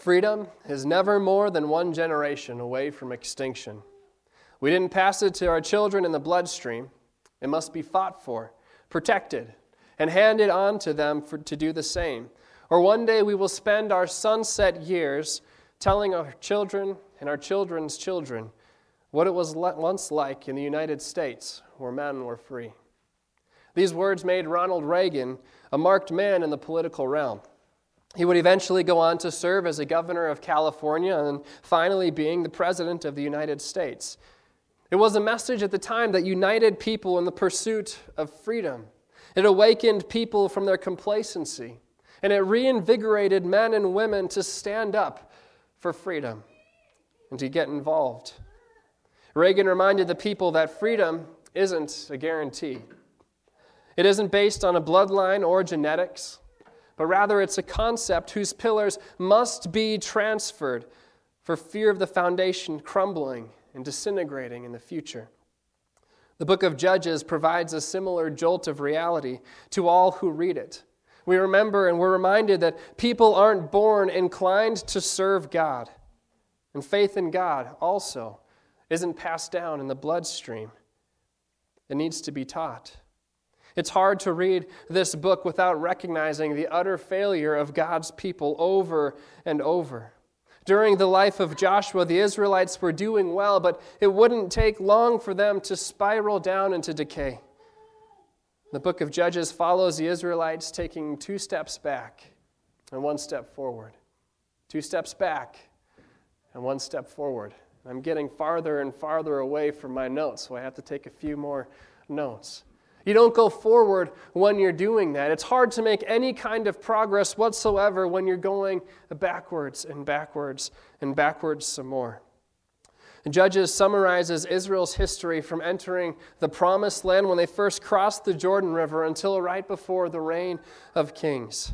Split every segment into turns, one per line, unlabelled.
Freedom is never more than one generation away from extinction. We didn't pass it to our children in the bloodstream. It must be fought for, protected, and handed on to them for, to do the same. Or one day we will spend our sunset years telling our children and our children's children what it was once like in the United States where men were free. These words made Ronald Reagan a marked man in the political realm. He would eventually go on to serve as a governor of California and finally being the president of the United States. It was a message at the time that united people in the pursuit of freedom. It awakened people from their complacency, and it reinvigorated men and women to stand up for freedom and to get involved. Reagan reminded the people that freedom isn't a guarantee. It isn't based on a bloodline or genetics but rather it's a concept whose pillars must be transferred for fear of the foundation crumbling and disintegrating in the future. The book of Judges provides a similar jolt of reality to all who read it. We remember and we're reminded that people aren't born inclined to serve God. And faith in God also isn't passed down in the bloodstream, it needs to be taught. It's hard to read this book without recognizing the utter failure of God's people over and over. During the life of Joshua, the Israelites were doing well, but it wouldn't take long for them to spiral down into decay. The book of Judges follows the Israelites taking two steps back and one step forward. Two steps back and one step forward. I'm getting farther and farther away from my notes, so I have to take a few more notes. You don't go forward when you're doing that. It's hard to make any kind of progress whatsoever when you're going backwards and backwards and backwards some more. Judges summarizes Israel's history from entering the promised land when they first crossed the Jordan River until right before the reign of kings.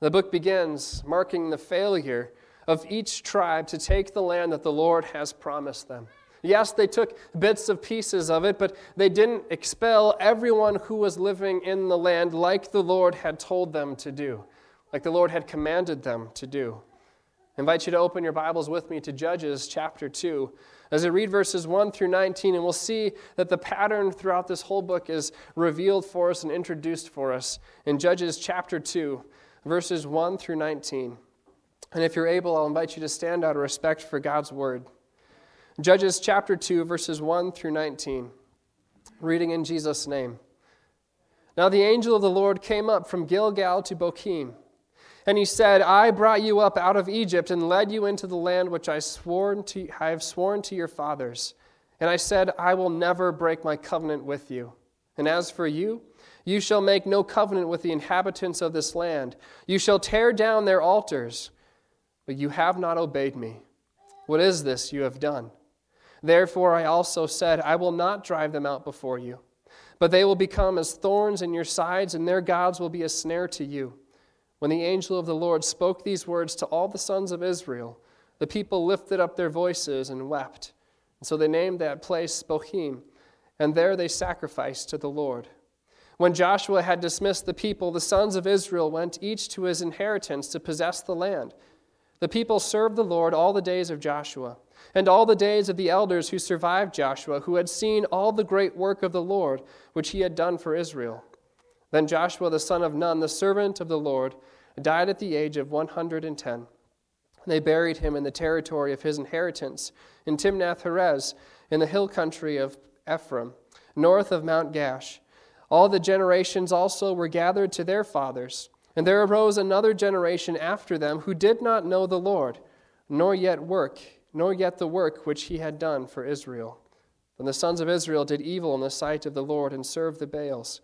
The book begins marking the failure of each tribe to take the land that the Lord has promised them. Yes, they took bits of pieces of it, but they didn't expel everyone who was living in the land like the Lord had told them to do, like the Lord had commanded them to do. I invite you to open your Bibles with me to Judges chapter 2. As I read verses 1 through 19, and we'll see that the pattern throughout this whole book is revealed for us and introduced for us in Judges chapter 2, verses 1 through 19. And if you're able, I'll invite you to stand out of respect for God's word. Judges chapter 2, verses 1 through 19. Reading in Jesus' name. Now the angel of the Lord came up from Gilgal to Bochim. And he said, I brought you up out of Egypt and led you into the land which I, sworn to, I have sworn to your fathers. And I said, I will never break my covenant with you. And as for you, you shall make no covenant with the inhabitants of this land. You shall tear down their altars. But you have not obeyed me. What is this you have done? Therefore, I also said, I will not drive them out before you, but they will become as thorns in your sides, and their gods will be a snare to you. When the angel of the Lord spoke these words to all the sons of Israel, the people lifted up their voices and wept. And so they named that place Bochim, and there they sacrificed to the Lord. When Joshua had dismissed the people, the sons of Israel went each to his inheritance to possess the land. The people served the Lord all the days of Joshua and all the days of the elders who survived Joshua, who had seen all the great work of the Lord which he had done for Israel. Then Joshua the son of Nun, the servant of the Lord, died at the age of 110. They buried him in the territory of his inheritance in Timnath Heres, in the hill country of Ephraim, north of Mount Gaash. All the generations also were gathered to their fathers. And there arose another generation after them who did not know the Lord, nor yet work nor yet the work which he had done for Israel. And the sons of Israel did evil in the sight of the Lord and served the Baals.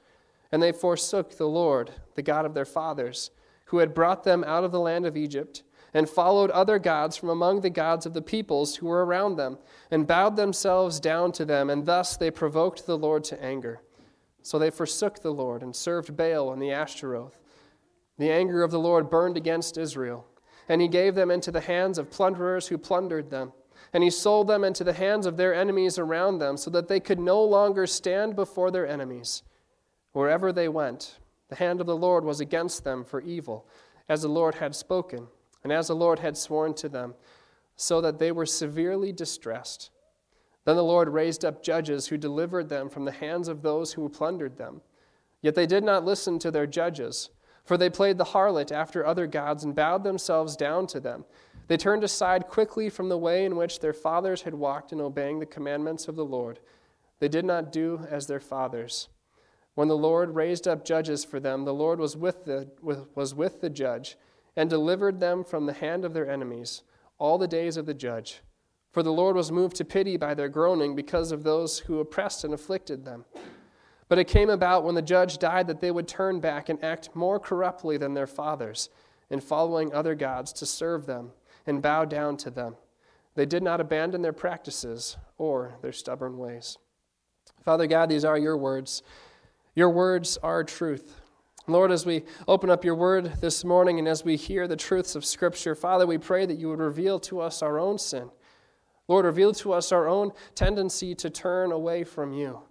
And they forsook the Lord, the God of their fathers, who had brought them out of the land of Egypt, and followed other gods from among the gods of the peoples who were around them, and bowed themselves down to them, and thus they provoked the Lord to anger. So they forsook the Lord and served Baal and the Ashtaroth. The anger of the Lord burned against Israel and he gave them into the hands of plunderers who plundered them. And he sold them into the hands of their enemies around them, so that they could no longer stand before their enemies. Wherever they went, the hand of the Lord was against them for evil, as the Lord had spoken, and as the Lord had sworn to them, so that they were severely distressed. Then the Lord raised up judges who delivered them from the hands of those who plundered them. Yet they did not listen to their judges, for they played the harlot after other gods and bowed themselves down to them. They turned aside quickly from the way in which their fathers had walked in obeying the commandments of the Lord. They did not do as their fathers. When the Lord raised up judges for them, the Lord was with the, was with the judge and delivered them from the hand of their enemies all the days of the judge. For the Lord was moved to pity by their groaning because of those who oppressed and afflicted them. But it came about when the judge died that they would turn back and act more corruptly than their fathers, in following other gods to serve them and bow down to them. They did not abandon their practices or their stubborn ways. Father God, these are your words. Your words are truth. Lord, as we open up your word this morning and as we hear the truths of Scripture, Father, we pray that you would reveal to us our own sin. Lord, reveal to us our own tendency to turn away from you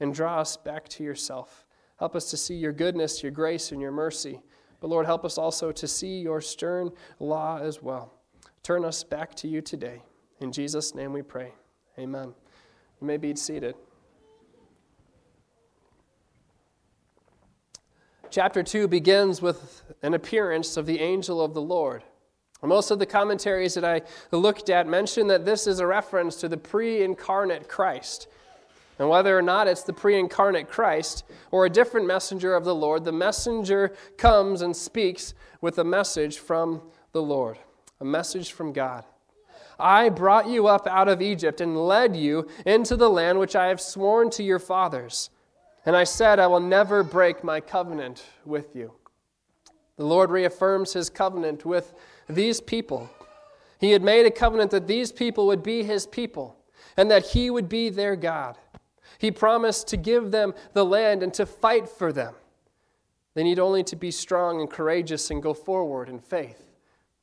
and draw us back to yourself. Help us to see your goodness, your grace, and your mercy. But Lord, help us also to see your stern law as well. Turn us back to you today. In Jesus' name we pray. Amen. You may be seated. Chapter 2 begins with an appearance of the angel of the Lord. Most of the commentaries that I looked at mention that this is a reference to the pre incarnate Christ. And whether or not it's the pre incarnate Christ or a different messenger of the Lord, the messenger comes and speaks with a message from the Lord, a message from God. I brought you up out of Egypt and led you into the land which I have sworn to your fathers. And I said, I will never break my covenant with you. The Lord reaffirms his covenant with these people. He had made a covenant that these people would be his people and that he would be their God. He promised to give them the land and to fight for them. They need only to be strong and courageous and go forward in faith.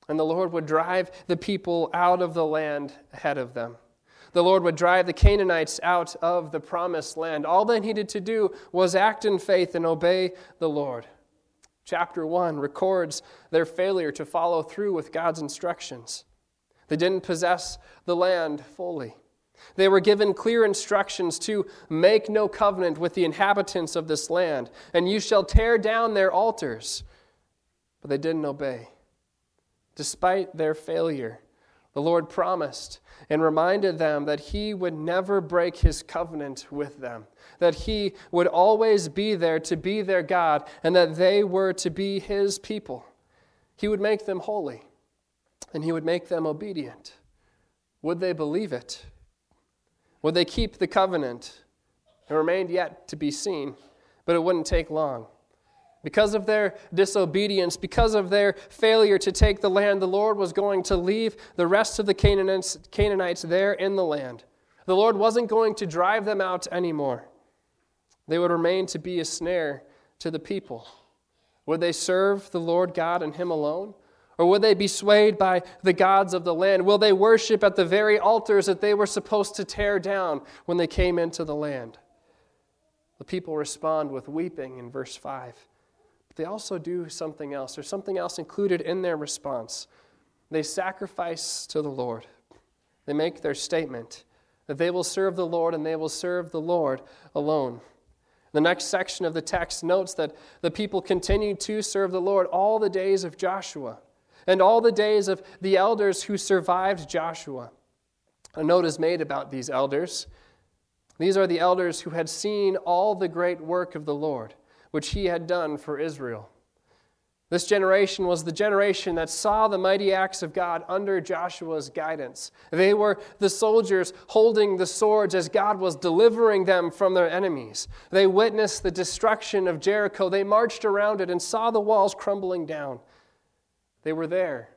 And the Lord would drive the people out of the land ahead of them. The Lord would drive the Canaanites out of the promised land. All they needed to do was act in faith and obey the Lord. Chapter 1 records their failure to follow through with God's instructions. They didn't possess the land fully. They were given clear instructions to make no covenant with the inhabitants of this land, and you shall tear down their altars. But they didn't obey. Despite their failure, the Lord promised and reminded them that He would never break His covenant with them, that He would always be there to be their God, and that they were to be His people. He would make them holy, and He would make them obedient. Would they believe it? Would they keep the covenant? It remained yet to be seen, but it wouldn't take long. Because of their disobedience, because of their failure to take the land, the Lord was going to leave the rest of the Canaanites, Canaanites there in the land. The Lord wasn't going to drive them out anymore. They would remain to be a snare to the people. Would they serve the Lord God and Him alone? Or would they be swayed by the gods of the land? Will they worship at the very altars that they were supposed to tear down when they came into the land? The people respond with weeping in verse 5. But they also do something else. There's something else included in their response. They sacrifice to the Lord. They make their statement that they will serve the Lord and they will serve the Lord alone. The next section of the text notes that the people continued to serve the Lord all the days of Joshua and all the days of the elders who survived Joshua. A note is made about these elders. These are the elders who had seen all the great work of the Lord which he had done for Israel. This generation was the generation that saw the mighty acts of God under Joshua's guidance. They were the soldiers holding the swords as God was delivering them from their enemies. They witnessed the destruction of Jericho. They marched around it and saw the walls crumbling down. They were there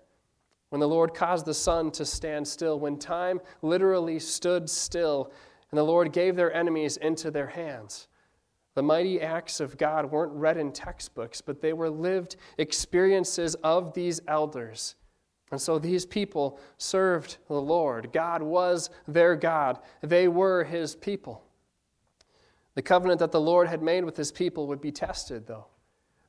when the Lord caused the sun to stand still, when time literally stood still, and the Lord gave their enemies into their hands. The mighty acts of God weren't read in textbooks, but they were lived experiences of these elders. And so these people served the Lord. God was their God, they were his people. The covenant that the Lord had made with his people would be tested, though.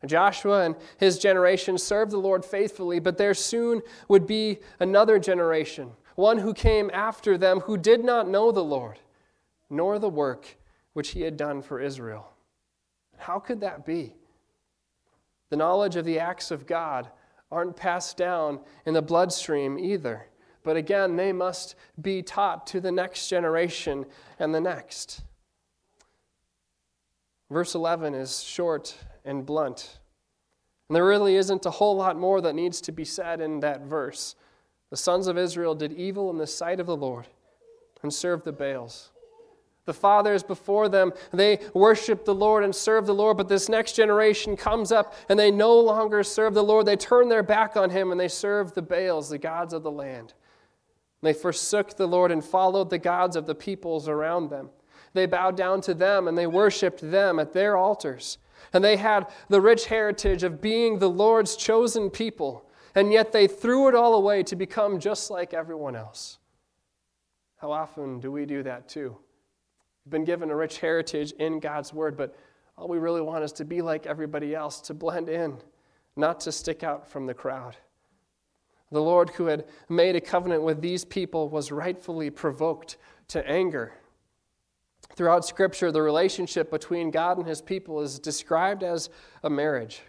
Joshua and his generation served the Lord faithfully, but there soon would be another generation, one who came after them who did not know the Lord, nor the work which he had done for Israel. How could that be? The knowledge of the acts of God aren't passed down in the bloodstream either. But again, they must be taught to the next generation and the next. Verse 11 is short and blunt. And there really isn't a whole lot more that needs to be said in that verse. The sons of Israel did evil in the sight of the Lord and served the Baals. The fathers before them, they worshiped the Lord and served the Lord, but this next generation comes up and they no longer serve the Lord. They turn their back on him and they serve the Baals, the gods of the land. They forsook the Lord and followed the gods of the peoples around them. They bowed down to them and they worshiped them at their altars. And they had the rich heritage of being the Lord's chosen people, and yet they threw it all away to become just like everyone else. How often do we do that too? We've been given a rich heritage in God's Word, but all we really want is to be like everybody else, to blend in, not to stick out from the crowd. The Lord, who had made a covenant with these people, was rightfully provoked to anger. Throughout Scripture, the relationship between God and his people is described as a marriage.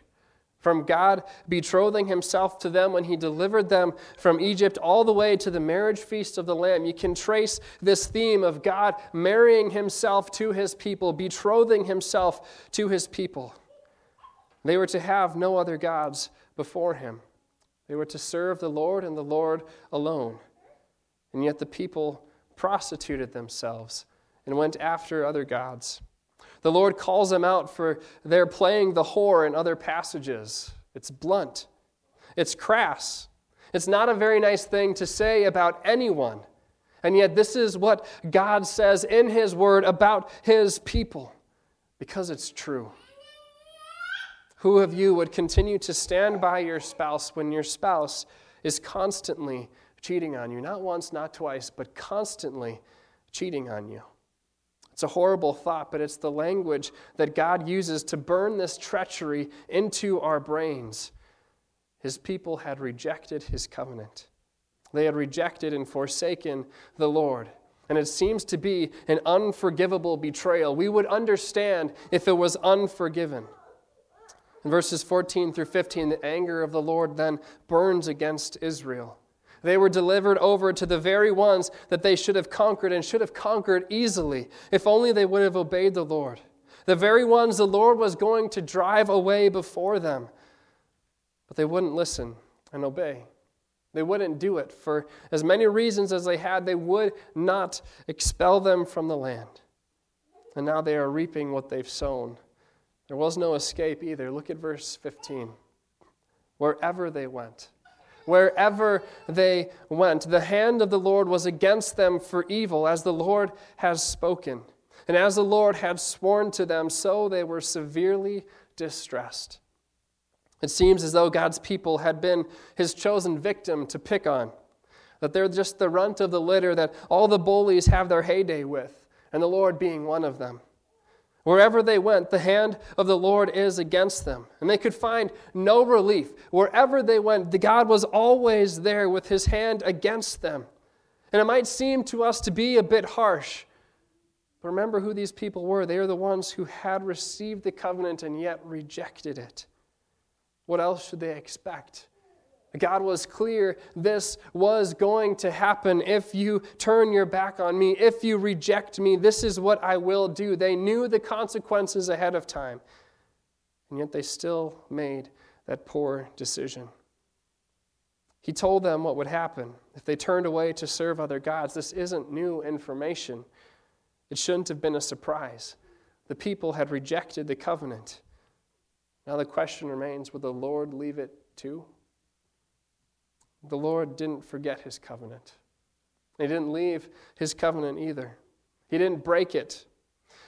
From God betrothing himself to them when he delivered them from Egypt all the way to the marriage feast of the Lamb, you can trace this theme of God marrying himself to his people, betrothing himself to his people. They were to have no other gods before him. They were to serve the Lord and the Lord alone. And yet the people prostituted themselves and went after other gods. The Lord calls them out for their playing the whore in other passages. It's blunt, it's crass. It's not a very nice thing to say about anyone. And yet, this is what God says in His Word about His people because it's true. Who of you would continue to stand by your spouse when your spouse is constantly cheating on you? Not once, not twice, but constantly cheating on you. It's a horrible thought, but it's the language that God uses to burn this treachery into our brains. His people had rejected his covenant. They had rejected and forsaken the Lord. And it seems to be an unforgivable betrayal. We would understand if it was unforgiven. In verses 14 through 15, the anger of the Lord then burns against Israel. They were delivered over to the very ones that they should have conquered and should have conquered easily if only they would have obeyed the Lord. The very ones the Lord was going to drive away before them. But they wouldn't listen and obey. They wouldn't do it for as many reasons as they had. They would not expel them from the land. And now they are reaping what they've sown. There was no escape either. Look at verse 15. Wherever they went, wherever they went. The hand of the Lord was against them for evil, as the Lord has spoken. And as the Lord had sworn to them, so they were severely distressed. It seems as though God's people had been his chosen victim to pick on, that they're just the runt of the litter that all the bullies have their heyday with, and the Lord being one of them. Wherever they went, the hand of the Lord is against them. And they could find no relief. Wherever they went, the God was always there with his hand against them. And it might seem to us to be a bit harsh. But remember who these people were. They are the ones who had received the covenant and yet rejected it. What else should they expect? God was clear this was going to happen if you turn your back on me, if you reject me, this is what I will do. They knew the consequences ahead of time, and yet they still made that poor decision. He told them what would happen if they turned away to serve other gods. This isn't new information. It shouldn't have been a surprise. The people had rejected the covenant. Now the question remains will the Lord leave it too? The Lord didn't forget his covenant. He didn't leave his covenant either. He didn't break it.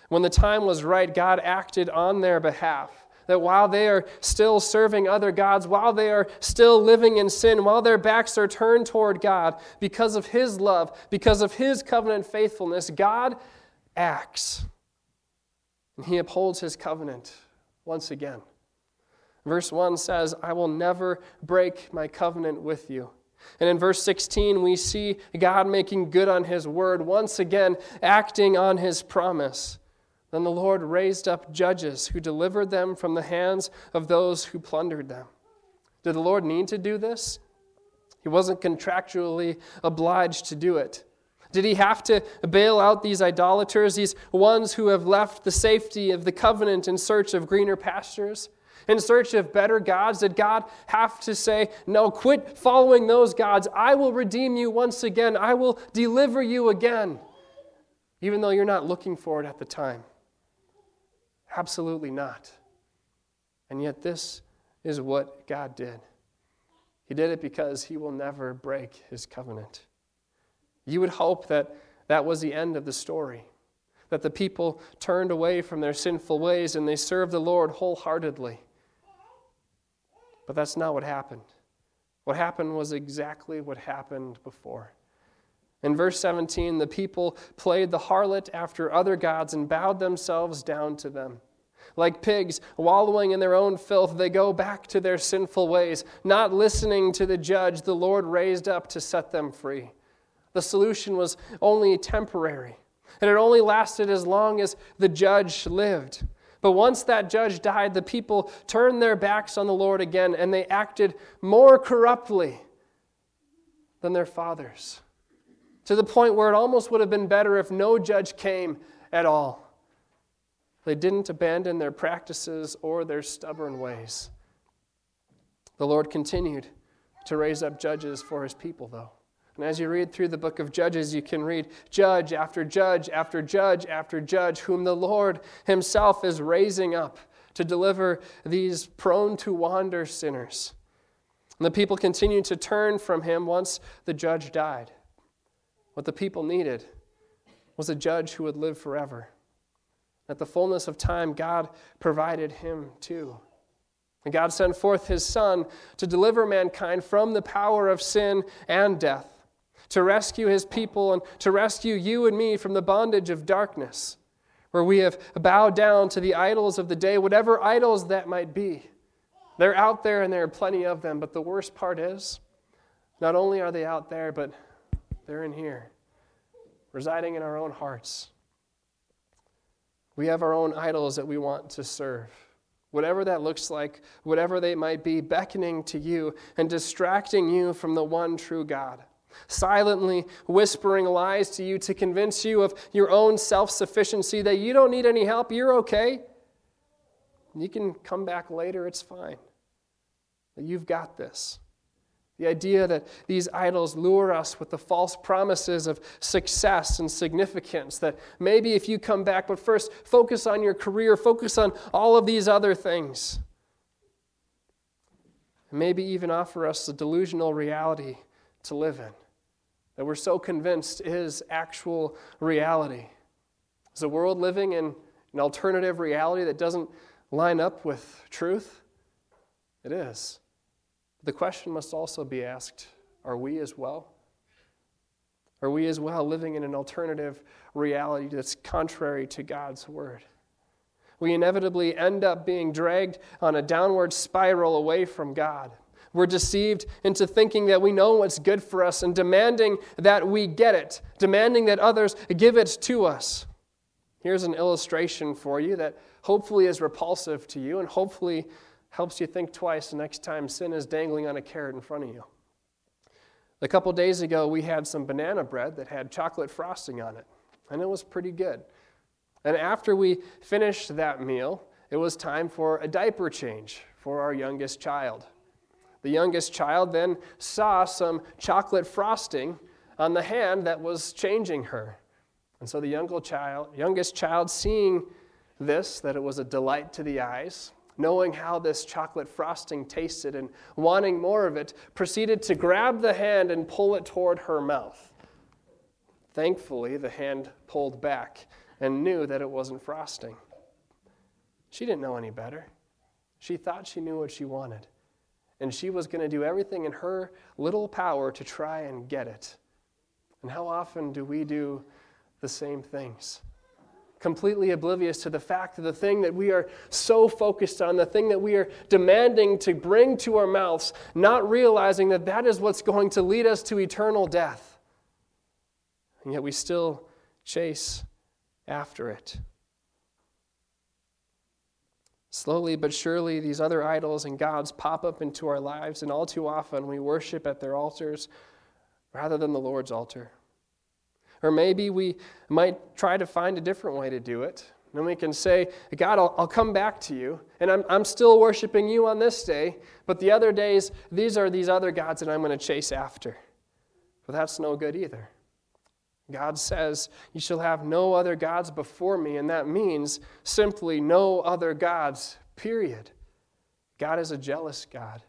When the time was right, God acted on their behalf. That while they are still serving other gods, while they are still living in sin, while their backs are turned toward God, because of His love, because of His covenant faithfulness, God acts. And He upholds His covenant once again. Verse 1 says, I will never break my covenant with you. And in verse 16, we see God making good on his word, once again acting on his promise. Then the Lord raised up judges who delivered them from the hands of those who plundered them. Did the Lord need to do this? He wasn't contractually obliged to do it. Did he have to bail out these idolaters, these ones who have left the safety of the covenant in search of greener pastures? In search of better gods? Did God have to say, No, quit following those gods. I will redeem you once again. I will deliver you again, even though you're not looking for it at the time? Absolutely not. And yet, this is what God did. He did it because He will never break His covenant. You would hope that that was the end of the story, that the people turned away from their sinful ways and they served the Lord wholeheartedly. But that's not what happened. What happened was exactly what happened before. In verse 17, the people played the harlot after other gods and bowed themselves down to them. Like pigs wallowing in their own filth, they go back to their sinful ways, not listening to the judge the Lord raised up to set them free. The solution was only temporary, and it only lasted as long as the judge lived. But once that judge died, the people turned their backs on the Lord again, and they acted more corruptly than their fathers, to the point where it almost would have been better if no judge came at all. They didn't abandon their practices or their stubborn ways. The Lord continued to raise up judges for his people, though. And as you read through the book of Judges, you can read judge after judge after judge after judge, whom the Lord Himself is raising up to deliver these prone to wander sinners. And the people continued to turn from Him once the judge died. What the people needed was a judge who would live forever. At the fullness of time, God provided him too. And God sent forth his Son to deliver mankind from the power of sin and death to rescue his people and to rescue you and me from the bondage of darkness, where we have bowed down to the idols of the day, whatever idols that might be. They're out there and there are plenty of them, but the worst part is not only are they out there, but they're in here, residing in our own hearts. We have our own idols that we want to serve. Whatever that looks like, whatever they might be, beckoning to you and distracting you from the one true God silently whispering lies to you to convince you of your own self sufficiency, that you don't need any help, you're okay. You can come back later, it's fine. That you've got this. The idea that these idols lure us with the false promises of success and significance, that maybe if you come back, but first focus on your career, focus on all of these other things. Maybe even offer us the delusional reality to live in that we're so convinced is actual reality. Is the world living in an alternative reality that doesn't line up with truth? It is. The question must also be asked are we as well? Are we as well living in an alternative reality that's contrary to God's word? We inevitably end up being dragged on a downward spiral away from God. We're deceived into thinking that we know what's good for us and demanding that we get it, demanding that others give it to us. Here's an illustration for you that hopefully is repulsive to you and hopefully helps you think twice the next time sin is dangling on a carrot in front of you. A couple days ago, we had some banana bread that had chocolate frosting on it, and it was pretty good. And after we finished that meal, it was time for a diaper change for our youngest child. The youngest child then saw some chocolate frosting on the hand that was changing her. And so the child, youngest child, seeing this, that it was a delight to the eyes, knowing how this chocolate frosting tasted and wanting more of it, proceeded to grab the hand and pull it toward her mouth. Thankfully, the hand pulled back and knew that it wasn't frosting. She didn't know any better. She thought she knew what she wanted and she was going to do everything in her little power to try and get it. And how often do we do the same things? completely oblivious to the fact that the thing that we are so focused on, the thing that we are demanding to bring to our mouths, not realizing that that is what's going to lead us to eternal death. And yet we still chase after it. Slowly but surely, these other idols and gods pop up into our lives, and all too often we worship at their altars rather than the Lord's altar. Or maybe we might try to find a different way to do it. And we can say, God, I'll, I'll come back to you, and I'm, I'm still worshiping you on this day, but the other days, these are these other gods that I'm going to chase after. But that's no good either. God says, You shall have no other gods before me, and that means simply no other gods, period. God is a jealous God,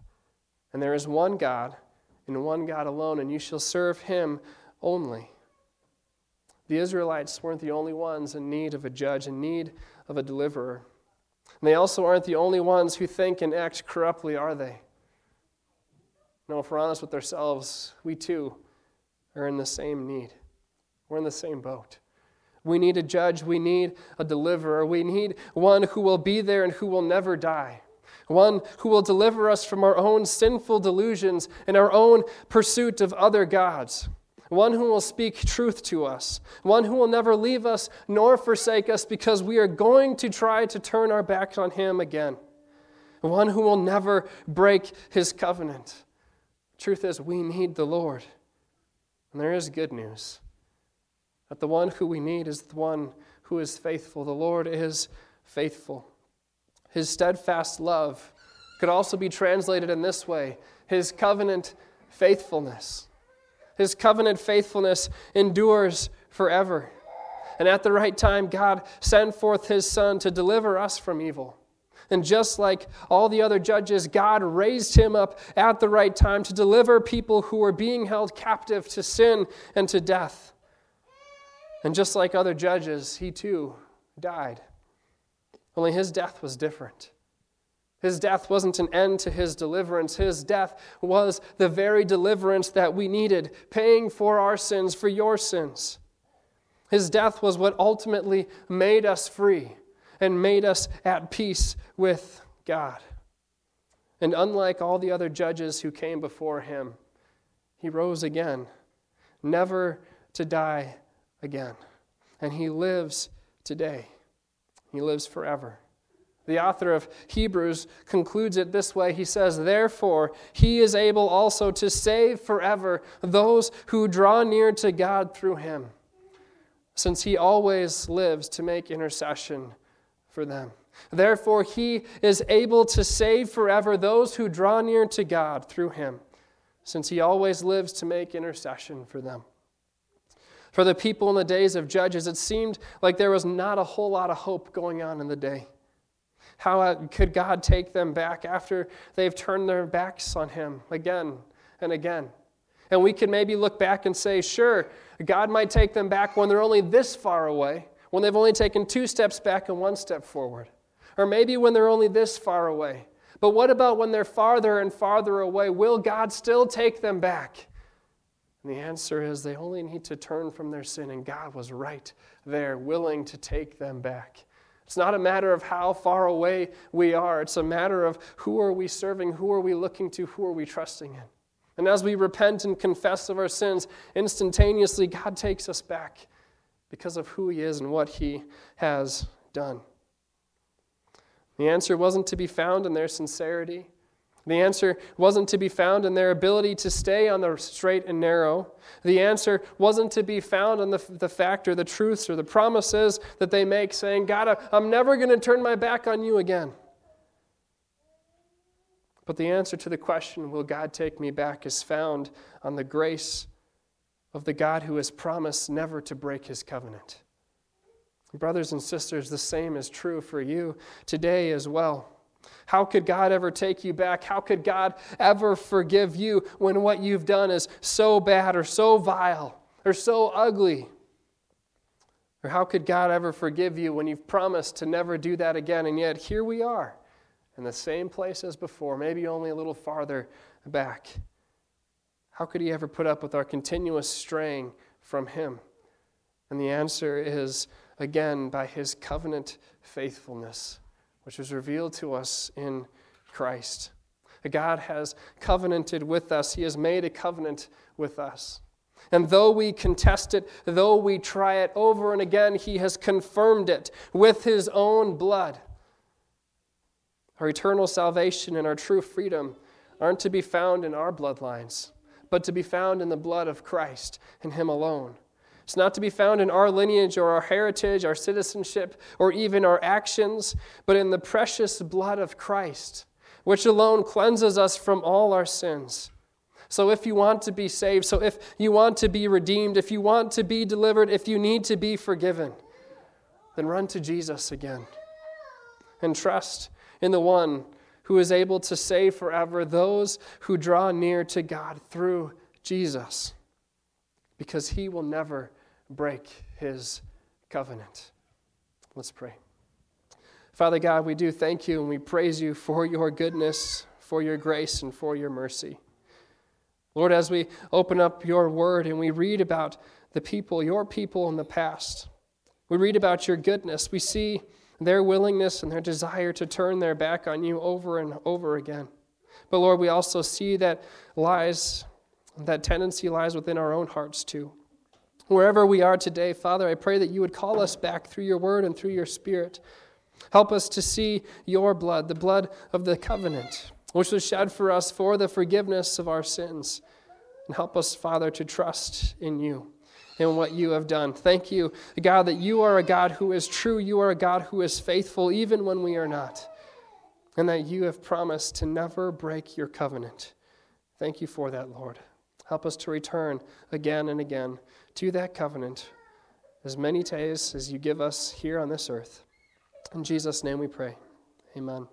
and there is one God and one God alone, and you shall serve him only. The Israelites weren't the only ones in need of a judge, in need of a deliverer. And they also aren't the only ones who think and act corruptly, are they? No, if we're honest with ourselves, we too are in the same need. We're in the same boat. We need a judge. We need a deliverer. We need one who will be there and who will never die. One who will deliver us from our own sinful delusions and our own pursuit of other gods one who will speak truth to us, one who will never leave us nor forsake us because we are going to try to turn our backs on him again, one who will never break his covenant. Truth is, we need the Lord. And there is good news that the one who we need is the one who is faithful. The Lord is faithful. His steadfast love could also be translated in this way His covenant faithfulness. His covenant faithfulness endures forever. And at the right time, God sent forth His Son to deliver us from evil. And just like all the other judges, God raised him up at the right time to deliver people who were being held captive to sin and to death. And just like other judges, he too died. Only his death was different. His death wasn't an end to his deliverance. His death was the very deliverance that we needed, paying for our sins, for your sins. His death was what ultimately made us free and made us at peace with God. And unlike all the other judges who came before him, he rose again, never to die again. And he lives today, he lives forever. The author of Hebrews concludes it this way He says, Therefore, he is able also to save forever those who draw near to God through him, since he always lives to make intercession for them. Therefore, he is able to save forever those who draw near to God through him, since he always lives to make intercession for them. For the people in the days of Judges, it seemed like there was not a whole lot of hope going on in the day. How uh, could God take them back after they've turned their backs on Him again and again? And we could maybe look back and say, sure, God might take them back when they're only this far away, when they've only taken two steps back and one step forward. Or maybe when they're only this far away. But what about when they're farther and farther away? Will God still take them back? And the answer is they only need to turn from their sin, and God was right there, willing to take them back. It's not a matter of how far away we are. It's a matter of who are we serving, who are we looking to, who are we trusting in. And as we repent and confess of our sins, instantaneously God takes us back because of who He is and what He has done. The answer wasn't to be found in their sincerity. The answer wasn't to be found in their ability to stay on the straight and narrow. The answer wasn't to be found in the, the fact or the truths or the promises that they make, saying, God, I'm never going to turn my back on you again. But the answer to the question, Will God take me back, is found on the grace of the God who has promised never to break his covenant. Brothers and sisters, the same is true for you today as well. How could God ever take you back? How could God ever forgive you when what you've done is so bad or so vile or so ugly? Or how could God ever forgive you when you've promised to never do that again? And yet here we are in the same place as before, maybe only a little farther back. How could He ever put up with our continuous straying from Him? And the answer is again by his covenant faithfulness, which was revealed to us in Christ. God has covenanted with us, He has made a covenant with us. And though we contest it, though we try it over and again, He has confirmed it with His own blood. Our eternal salvation and our true freedom aren't to be found in our bloodlines, but to be found in the blood of Christ and Him alone. It's not to be found in our lineage or our heritage, our citizenship, or even our actions, but in the precious blood of Christ, which alone cleanses us from all our sins. So, if you want to be saved, so if you want to be redeemed, if you want to be delivered, if you need to be forgiven, then run to Jesus again and trust in the one who is able to save forever those who draw near to God through Jesus, because he will never break his covenant. Let's pray. Father God, we do thank you and we praise you for your goodness, for your grace, and for your mercy. Lord, as we open up your word and we read about the people, your people in the past, we read about your goodness. We see their willingness and their desire to turn their back on you over and over again. But Lord, we also see that lies, that tendency lies within our own hearts too. Wherever we are today, Father, I pray that you would call us back through your word and through your spirit. Help us to see your blood, the blood of the covenant, which was shed for us for the forgiveness of our sins. And help us, Father, to trust in you and what you have done. Thank you, God, that you are a God who is true. You are a God who is faithful even when we are not. And that you have promised to never break your covenant. Thank you for that, Lord. Help us to return again and again to that covenant as many days as you give us here on this earth. In Jesus' name we pray. Amen.